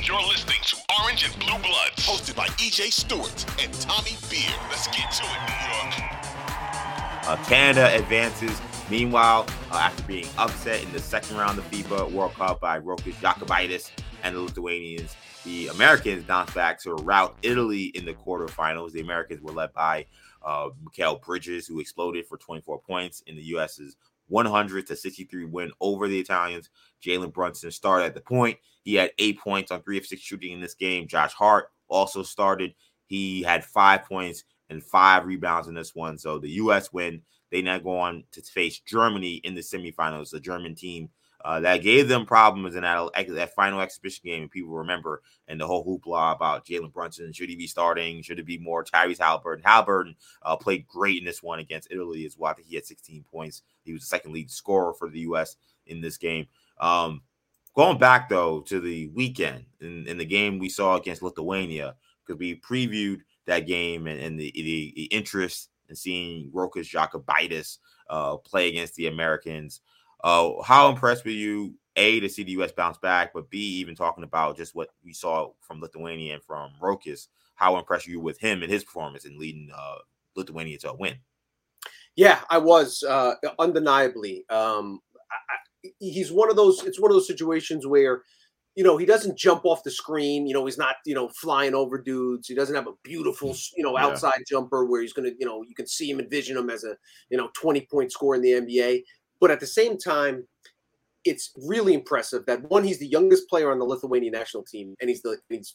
You're listening to Orange and Blue Bloods, hosted by EJ Stewart and Tommy Beer. Let's get to it, New York. Uh, Canada advances. Meanwhile, uh, after being upset in the second round of FIBA World Cup by Rokas Jokubaitis and the Lithuanians, the Americans bounced back to rout Italy in the quarterfinals. The Americans were led by uh, Mikal Bridges, who exploded for 24 points in the U.S.'s 100 to 63 win over the Italians. Jalen Brunson started at the point. He had eight points on three of six shooting in this game. Josh Hart also started. He had five points and five rebounds in this one. So the U.S. win. They now go on to face Germany in the semifinals. The German team uh, that gave them problems in that, that final exhibition game. People remember and the whole hoopla about Jalen Brunson. Should he be starting? Should it be more Tyrese Haliburton? Haliburton uh, played great in this one against Italy as well. I think he had 16 points. He was the second lead scorer for the U.S. in this game. Um, going back though to the weekend in, in the game we saw against Lithuania, because we previewed that game and, and the, the, the interest in seeing Rokas Jokubaitis uh, play against the Americans. Uh, how impressed were you, A, to see the U.S. bounce back, but B, even talking about just what we saw from Lithuania and from Rokas, how impressed were you with him and his performance in leading uh, Lithuania to a win? Yeah, I was uh, undeniably. Um, I, he's one of those. It's one of those situations where, you know, he doesn't jump off the screen. You know, he's not you know flying over dudes. He doesn't have a beautiful you know outside yeah. jumper where he's gonna you know you can see him envision him as a you know twenty point score in the NBA. But at the same time, it's really impressive that one, he's the youngest player on the Lithuanian national team, and he's the he's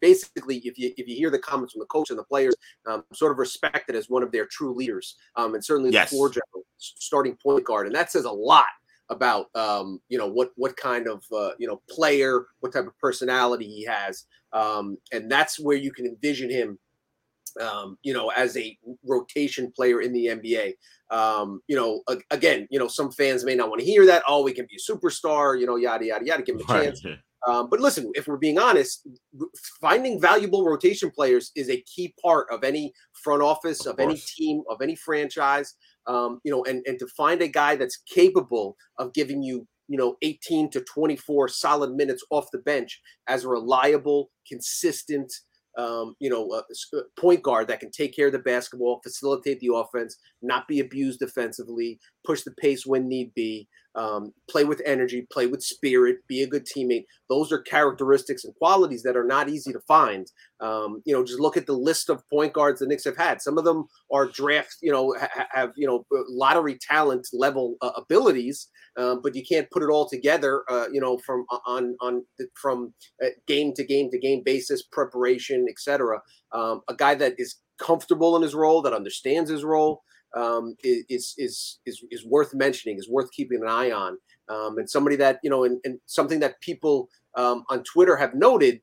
basically, if you if you hear the comments from the coach and the players, um, sort of respected as one of their true leaders, um, and certainly yes. the floor general, starting point guard, and that says a lot about um, you know what what kind of uh, you know player, what type of personality he has, um, and that's where you can envision him um, you know, as a rotation player in the NBA. Um, you know, again, you know, some fans may not want to hear that. Oh, we can be a superstar, you know, yada yada yada. Give him a chance. Um, but listen, if we're being honest, finding valuable rotation players is a key part of any front office, of, of any team, of any franchise. Um, you know, and and to find a guy that's capable of giving you you know 18 to 24 solid minutes off the bench as a reliable consistent um, you know, a, a point guard that can take care of the basketball, facilitate the offense, not be abused defensively, push the pace when need be, um, play with energy, play with spirit, be a good teammate. Those are characteristics and qualities that are not easy to find. Um, you know, just look at the list of point guards the Knicks have had. Some of them are draft, you know, ha- have you know lottery talent level uh, abilities, um, but you can't put it all together. Uh, you know, from on on from uh, game to game to game basis, preparation, etc. Um, a guy that is comfortable in his role, that understands his role um, is, is is is worth mentioning, is worth keeping an eye on, um, and somebody that you know, and, and something that people um, on Twitter have noted.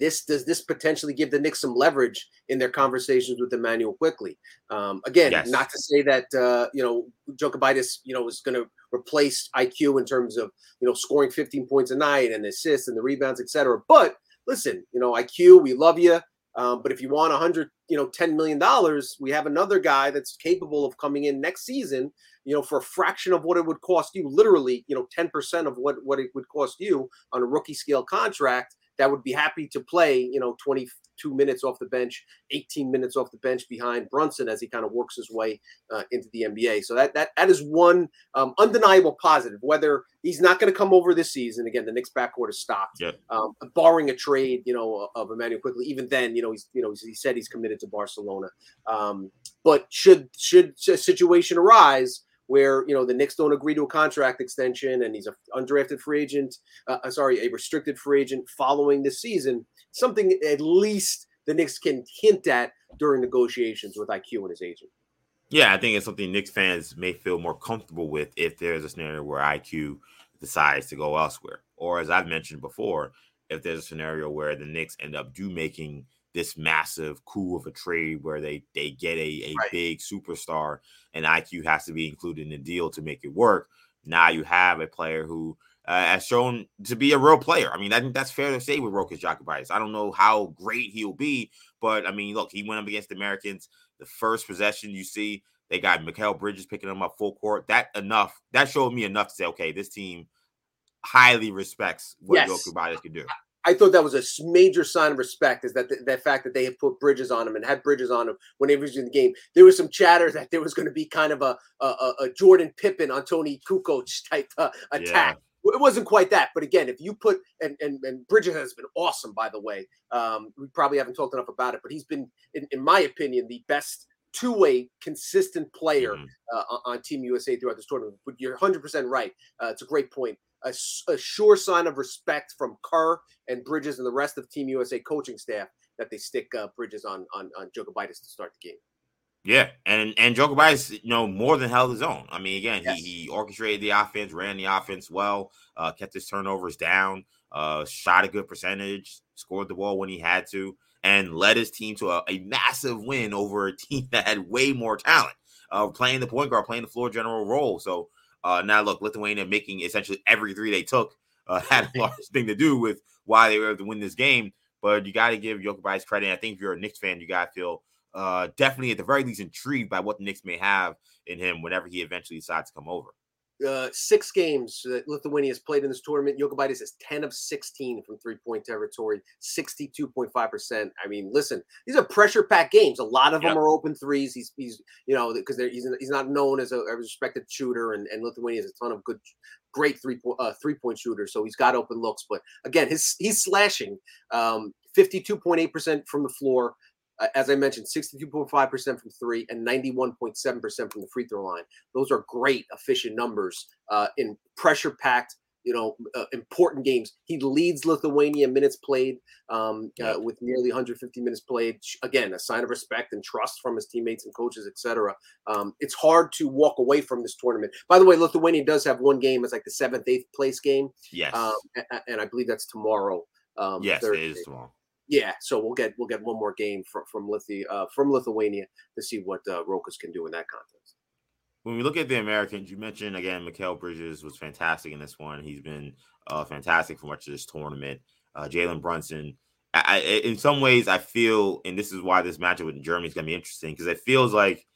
This does this potentially give the Knicks some leverage in their conversations with Immanuel Quickley? Um, again, yes. not to say that uh, you know Jokubaitis, you know, is going to replace IQ in terms of you know scoring 15 points a night and assists and the rebounds, etc. But listen, you know, IQ, we love you. Um, but if you want 100, you know, 10 million dollars, we have another guy that's capable of coming in next season, you know, for a fraction of what it would cost you, literally, you know, 10% of what what it would cost you on a rookie scale contract that would be happy to play, you know, 20 22 minutes off the bench, 18 minutes off the bench behind Brunson as he kind of works his way uh, into the NBA. So that that that is one um, undeniable positive. Whether he's not going to come over this season again, the Knicks backcourt is stocked. Yep. Um, barring a trade, you know, of Immanuel Quickley. Even then, you know, he's you know he said he's committed to Barcelona. Um, but should should a situation arise where you know the Knicks don't agree to a contract extension and he's a undrafted free agent, uh, uh, sorry, a restricted free agent following this season, something at least the Knicks can hint at during negotiations with IQ and his agent. Yeah, I think it's something Knicks fans may feel more comfortable with if there's a scenario where IQ decides to go elsewhere, or as I've mentioned before, if there's a scenario where the Knicks end up do making this massive coup of a trade where they they get a, a right. big superstar and IQ has to be included in the deal to make it work. Now you have a player who uh, has shown to be a real player. I mean, I think that's fair to say with Rokas Jokubaitis. I don't know how great he'll be, but I mean, look, he went up against the Americans. The first possession you see, they got Mikal Bridges picking him up full court. That enough. That showed me enough to say, okay, this team highly respects what yes. Jokubaitis can do. I thought that was a major sign of respect is that the, that fact that they had put Bridges on him and had Bridges on him when he was in the game. There was some chatter that there was going to be kind of a, a, a Jordan Pippen on Toni Kukoc type uh, attack. Yeah. It wasn't quite that, but again, if you put and and, and Bridges has been awesome, by the way. Um, we probably haven't talked enough about it, but he's been, in, in my opinion, the best two-way consistent player mm-hmm. uh, on Team USA throughout this tournament. But you're 100% right. Uh, it's a great point a, a sure sign of respect from Kerr and Bridges and the rest of Team USA coaching staff that they stick uh, Bridges on on on Jokubaitis to start the game. Yeah, and and Jokubaitis, you know, more than held his own. I mean, again, yes. he, he orchestrated the offense, ran the offense well, uh, kept his turnovers down, uh, shot a good percentage, scored the ball when he had to, and led his team to a, a massive win over a team that had way more talent, uh, playing the point guard, playing the floor general role. So uh, now, look, Lithuania making essentially every three they took uh, had a large thing to do with why they were able to win this game. But you got to give Jokubaitis credit. I think if you're a Knicks fan, you got to feel uh, definitely at the very least intrigued by what the Knicks may have in him whenever he eventually decides to come over uh, six games that Lithuania has played in this tournament. Jokubaitis is 10 of 16 from three point territory, 62.5%. I mean, listen, these are pressure packed games. A lot of yep. them are open threes. He's, he's you know, because he's, he's not known as a, a, respected shooter, and, and Lithuania has a ton of good, great three point uh, three point shooters. So he's got open looks. But again, his he's slashing um, 52.8% from the floor, as I mentioned, 62.5% from three and 91.7% from the free throw line. Those are great, efficient numbers uh, in pressure packed, you know, uh, important games. He leads Lithuania minutes played um, uh, with nearly 150 minutes played. Again, a sign of respect and trust from his teammates and coaches, etc. Um, it's hard to walk away from this tournament. By the way, Lithuania does have one game. It's like the seventh, eighth place game. Yes. Um, and, and, I believe that's tomorrow. Um, yes, Thursday. it is tomorrow. Yeah, so we'll get we'll get one more game from from Lithi, uh, from Lithuania to see what uh, Rokas can do in that contest. When we look at the Americans, you mentioned again, Mikal Bridges was fantastic in this one. He's been uh, fantastic for much of this tournament. Uh, Jalen Brunson, I, I, in some ways, I feel, and this is why this matchup with Germany is going to be interesting because it feels like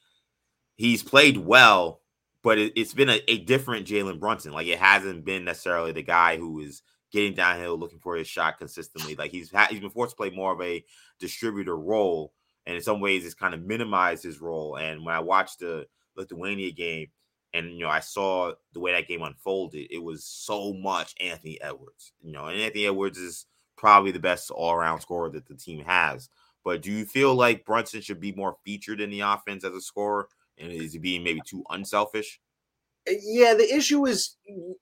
he's played well, but it, has been a, a different Jalen Brunson. Like it hasn't been necessarily the guy who is getting downhill, looking for his shot consistently. Like he's ha- he's been forced to play more of a distributor role, and in some ways, it's kind of minimized his role. And when I watched the Lithuania game, and you know, I saw the way that game unfolded, it was so much Anthony Edwards. You know, and Anthony Edwards is probably the best all-around scorer that the team has. But do you feel like Brunson should be more featured in the offense as a scorer? And is he being maybe too unselfish? Yeah, the issue is,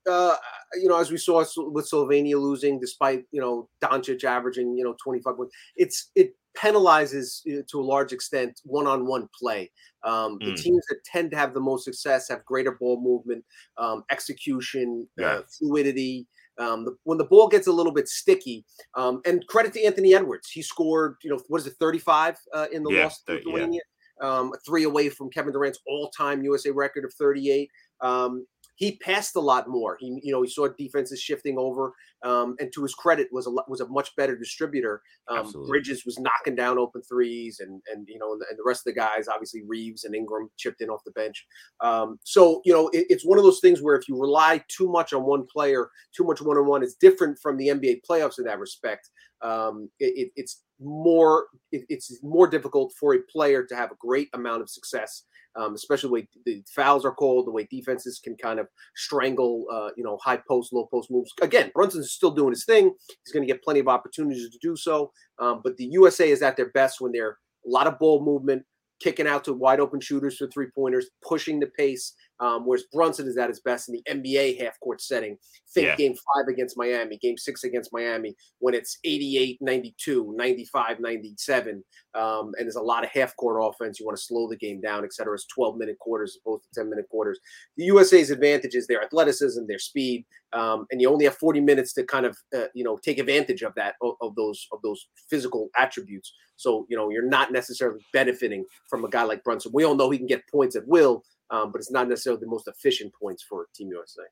uh, you know, as we saw with Slovenia losing, despite you know Doncic averaging you know 25 points, it's it penalizes to a large extent one-on-one play. Um, the mm. teams that tend to have the most success have greater ball movement, um, execution, uh, yeah. uh, fluidity. Um, the, when the ball gets a little bit sticky, um, and credit to Anthony Edwards, he scored, you know, what is it, 35 uh, in the yeah, loss to Lithuania, yeah. Um, three away from Kevin Durant's all-time USA record of 38. Um, he passed a lot more. He, you know, he saw defenses shifting over, um, and to his credit, was a was a much better distributor. Um, Bridges was knocking down open threes, and and you know, and the, rest of the guys, obviously Reeves and Ingram chipped in off the bench. Um, so you know, it, it's one of those things where if you rely too much on one player, too much one on one, it's different from the NBA playoffs in that respect. Um, it, it's more it, it's more difficult for a player to have a great amount of success um, especially the way the fouls are called, the way defenses can kind of strangle, uh, you know, high post, low post moves. Again, Brunson's still doing his thing. He's going to get plenty of opportunities to do so. Um, but the USA is at their best when they're a lot of ball movement, kicking out to wide open shooters for three pointers, pushing the pace. Um, whereas Brunson is at his best in the NBA half court setting. Think yeah. game five against Miami, game six against Miami, when it's 88 92, 95 97. Um, and there's a lot of half court offense. You want to slow the game down, et cetera. It's 12 minute quarters to 10 minute quarters. The USA's advantage is their athleticism, their speed, um, and you only have 40 minutes to kind of uh, you know take advantage of that of, of, those of those physical attributes. So you know you're not necessarily benefiting from a guy like Brunson. We all know he can get points at will, um, but it's not necessarily the most efficient points for Team USA.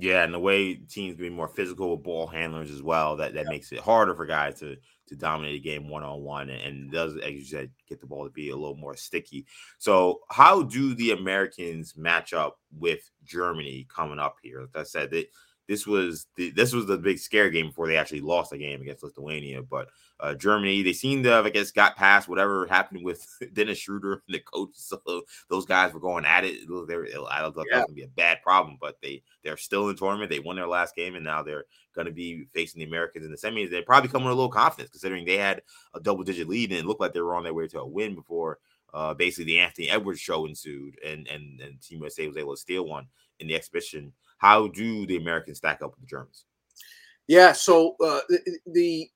Yeah, and the way teams be more physical with ball handlers as well, that that yeah. makes it harder for guys to to dominate a game one on one, and does, as you said, get the ball to be a little more sticky. So, how do the Americans match up with Germany coming up here? Like I said, that this was the this was the big scare game before they actually lost the game against Lithuania. But uh, Germany, they seem to have, I guess, got past whatever happened with Dennis Schroeder, and the coach. So those guys were going at it. They were, I don't thought yeah. that was gonna be a bad problem, but they they're still in tournament. They won their last game, and now they're going to be facing the Americans in the semis. They're probably coming with a little confidence, considering they had a double digit lead and it looked like they were on their way to a win before. Uh, basically, the Anthony Edwards show ensued, and and and Team USA was able to steal one in the exhibition how do the Americans stack up with the Germans? Yeah, so uh, the, the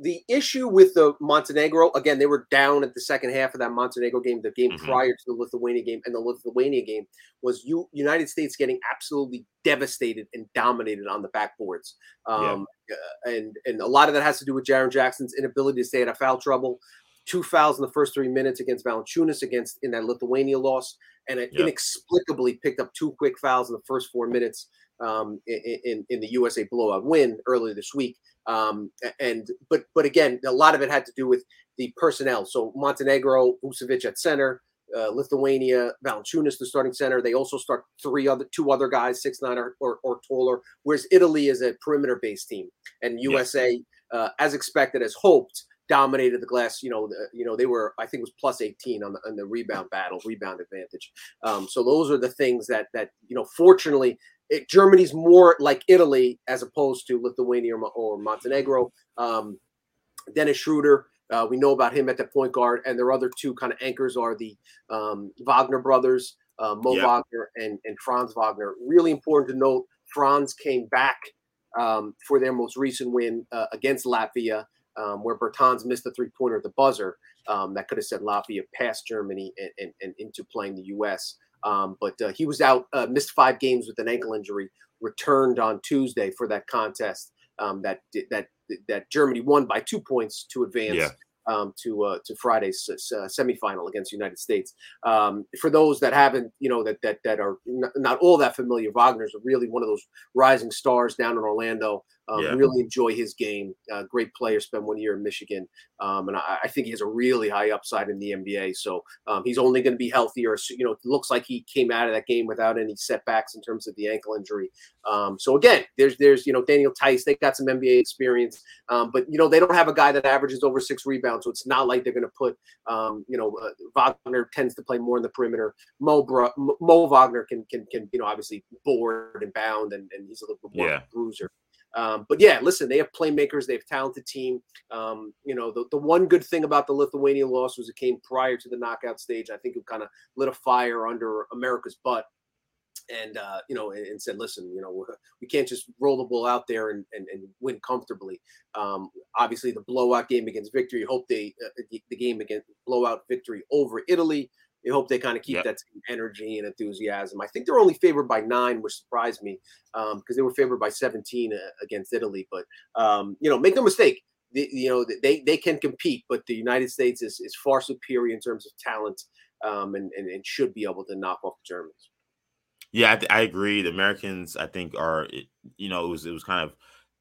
the issue with the Montenegro again, they were down at the second half of that Montenegro game. The game mm-hmm. prior to the Lithuania game and the Lithuania game was you United States getting absolutely devastated and dominated on the backboards. Um, yeah. uh, and and a lot of that has to do with Jaren Jackson's inability to stay out of foul trouble. Two fouls in the first three minutes against Valanciunas against in that Lithuania loss, and it yep. inexplicably picked up two quick fouls in the first four minutes um, in, in, in the USA blowout win earlier this week. Um, and but but again, a lot of it had to do with the personnel. So Montenegro, Vucevic at center, uh, Lithuania, Valanciunas the starting center. They also start three other two other guys, six nine or, or, or taller. Whereas Italy is a perimeter based team, and USA, uh, as expected, as hoped, dominated the glass. You know, the, you know they were I think it was plus 18 on the on the rebound battle, rebound advantage. Um, so those are the things that that you know. Fortunately, it, Germany's more like Italy as opposed to Lithuania or, or Montenegro. Um, Dennis Schroeder. Uh, we know about him at the point guard, and their other two kind of anchors are the um, Wagner brothers, uh, Mo yep. Wagner and, and Franz Wagner. Really important to note, Franz came back um, for their most recent win uh, against Latvia um, where Bertans missed the three pointer at the buzzer um, that could have sent Latvia past Germany and, and, and into playing the U.S. Um, but uh, he was out, uh, missed five games with an ankle injury, returned on Tuesday for that contest um, that that that Germany won by two points to advance. Yeah um, to uh, to Friday's uh, semifinal against the United States. Um, for those that haven't, you know, that that that are n- not all that familiar, Wagner's really one of those rising stars down in Orlando. Um, yeah. Really enjoy his game. Uh, great player. Spent one year in Michigan, um, and I, I, think he has a really high upside in the NBA. So um, he's only going to be healthier. So, you know, it looks like he came out of that game without any setbacks in terms of the ankle injury. Um, so again, there's there's you know Daniel Theis. They got some NBA experience, um, but you know they don't have a guy that averages over six rebounds. So it's not like they're going to put um, you know uh, Wagner tends to play more in the perimeter. Mo Bra- Mo Wagner can can can you know obviously board and bound, and, and he's a little bit more yeah. bruiser. Um, but yeah, listen, they have playmakers, they have talented team. Um, you know, the, the one good thing about the Lithuania loss was it came prior to the knockout stage. I think it kind of lit a fire under America's butt. And uh, you know, and, and, said, listen, you know, we can't just roll the ball out there and, and, and win comfortably. Um, obviously, the blowout game against victory. Hope they uh, the game against blowout victory over Italy you hope they kind of keep yep. that energy and enthusiasm. I think they're only favored by nine, which surprised me because um, they were favored by 17 uh, against Italy. But um, you know, make no mistake, the, you know they they can compete, but the United States is is far superior in terms of talent um, and, and, and should be able to knock off the Germans. Yeah, I, I agree. The Americans, I think, are you know it was it was kind of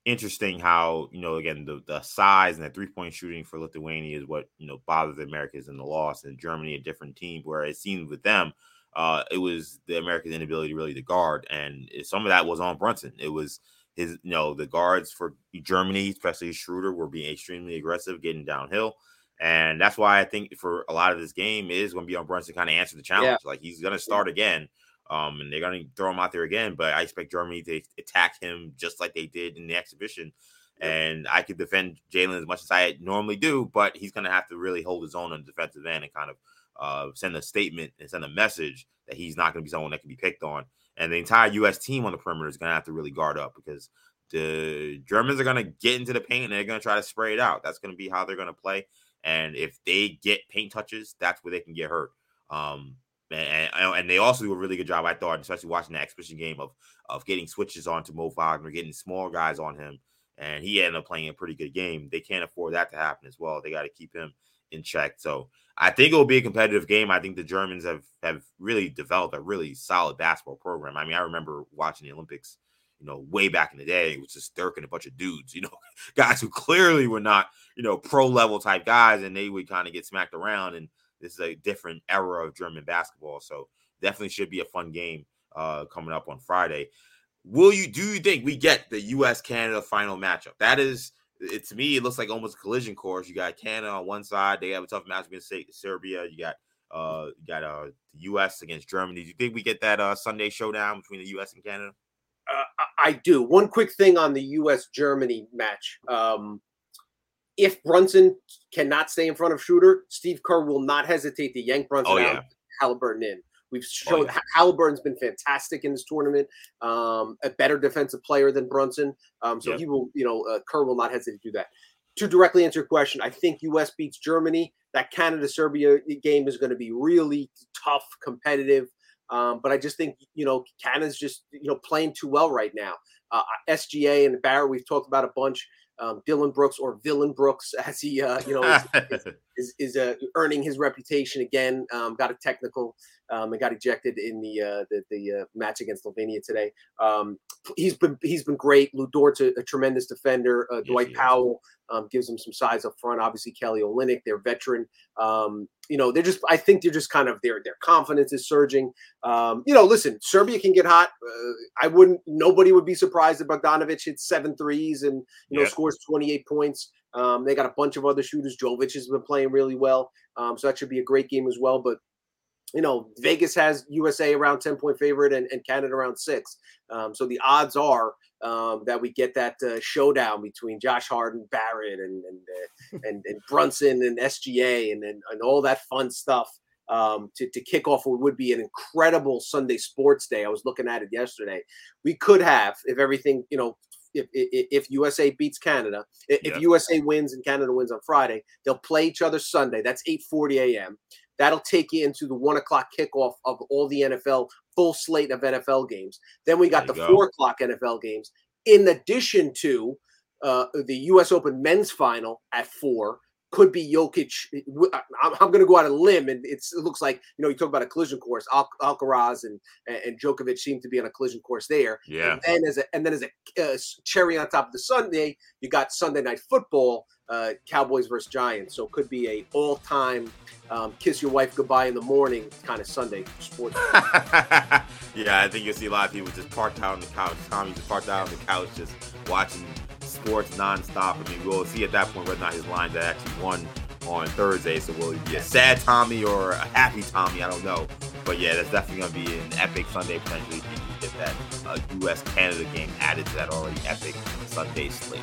interesting how you know again the, the size and the three point shooting for Lithuania is what you know bothers the Americans in the loss, and Germany a different team. Where it seemed with them, uh, it was the Americans' inability really to guard, and some of that was on Brunson. It was his you know the guards for Germany, especially Schroeder, were being extremely aggressive, getting downhill. And that's why I think for a lot of this game is going to be on Brunson kind of answer the challenge. Yeah. Like he's going to start again, um, and they're going to throw him out there again. But I expect Germany to attack him just like they did in the exhibition. And I could defend Jalen as much as I normally do, but he's going to have to really hold his own on the defensive end and kind of uh, send a statement and send a message that he's not going to be someone that can be picked on. And the entire U.S. team on the perimeter is going to have to really guard up because the Germans are going to get into the paint and they're going to try to spray it out. That's going to be how they're going to play. And if they get paint touches, that's where they can get hurt. Um, and, and they also do a really good job, I thought, especially watching the exhibition game of of getting switches on to Mo Wagner, getting small guys on him, and he ended up playing a pretty good game. They can't afford that to happen as well. They got to keep him in check. So I think it will be a competitive game. I think the Germans have have really developed a really solid basketball program. I mean, I remember watching the Olympics you know, way back in the day, it was just Dirk and a bunch of dudes, you know, guys who clearly were not, you know, pro level type guys, and they would kind of get smacked around. And this is a different era of German basketball, so definitely should be a fun game uh, coming up on Friday. Will you do you think we get the U.S. Canada final matchup? That is, it, to me, it looks like almost a collision course. You got Canada on one side; they have a tough match against Serbia. You got uh, you got uh, the U.S. against Germany. Do you think we get that uh, Sunday showdown between the U.S. and Canada? Uh, I do. One quick thing on the U.S. Germany match. Um, if Brunson cannot stay in front of Schroeder, Steve Kerr will not hesitate to yank Brunson oh, yeah. out, Haliburton in. We've shown oh, yeah. Haliburton's been fantastic in this tournament, um, a better defensive player than Brunson. Um, so he will, you know, uh, Kerr will not hesitate to do that. To directly answer your question, I think U.S. beats Germany. That Canada Serbia game is going to be really tough, competitive. Um, but I just think you know Canada's just you know playing too well right now. Uh, SGA and Barrett we've talked about a bunch. Um, Dillon Brooks or Villain Brooks, as he uh, you know is, is, is, is uh, earning his reputation again. Um, got a technical um, and got ejected in the uh, the, the uh, match against Slovenia today. Um, he's been he's been great. Dort's a, a tremendous defender. Uh, Dwight yes, Powell um, gives him some size up front. Obviously, Kelly Olynyk, their veteran. Um, you know, they're just. I think they're just kind of their their confidence is surging. Um, you know, listen, Serbia can get hot. Uh, I wouldn't. Nobody would be surprised if Bogdanovic hits seven threes and you know yeah. scores twenty eight points. Um, they got a bunch of other shooters. Jovic has been playing really well, um, so that should be a great game as well. But you know, Vegas has USA around 10 point favorite and, and Canada around six. Um, so the odds are um, that we get that uh, showdown between Josh Harden, Barrett, and and, uh, and, and Brunson and SGA and, and, and all that fun stuff um, to, to kick off what would be an incredible Sunday sports day. I was looking at it yesterday. We could have, if everything, you know, if, if, if USA beats Canada, if yeah. USA wins and Canada wins on Friday, they'll play each other Sunday. That's 8:40 a.m. That'll take you into the one o'clock kickoff of all the NFL full slate of NFL games. Then we got the go. four o'clock NFL games, in addition to uh, the U.S. Open men's final at four. Could be Jokic. I'm, I'm going to go out on a limb, and it looks like you know you talk about a collision course. Al- Alcaraz and and Djokovic seem to be on a collision course there. Yeah. And then as a and then as a uh, cherry on top of the Sunday, you got Sunday night football, uh, Cowboys versus Giants. So it could be a all time um, kiss your wife goodbye in the morning kind of Sunday sports. yeah, I think you'll see a lot of people just parked out on the couch. Tommy just parked out on the couch, just watching sports nonstop. I mean, we'll see at that point whether or not his lines that actually won on Thursday. So will he be a sad Tommy or a happy Tommy? I don't know. But yeah, that's definitely going to be an epic Sunday potentially if you get that uh, U.S. Canada game added to that already epic Sunday slate.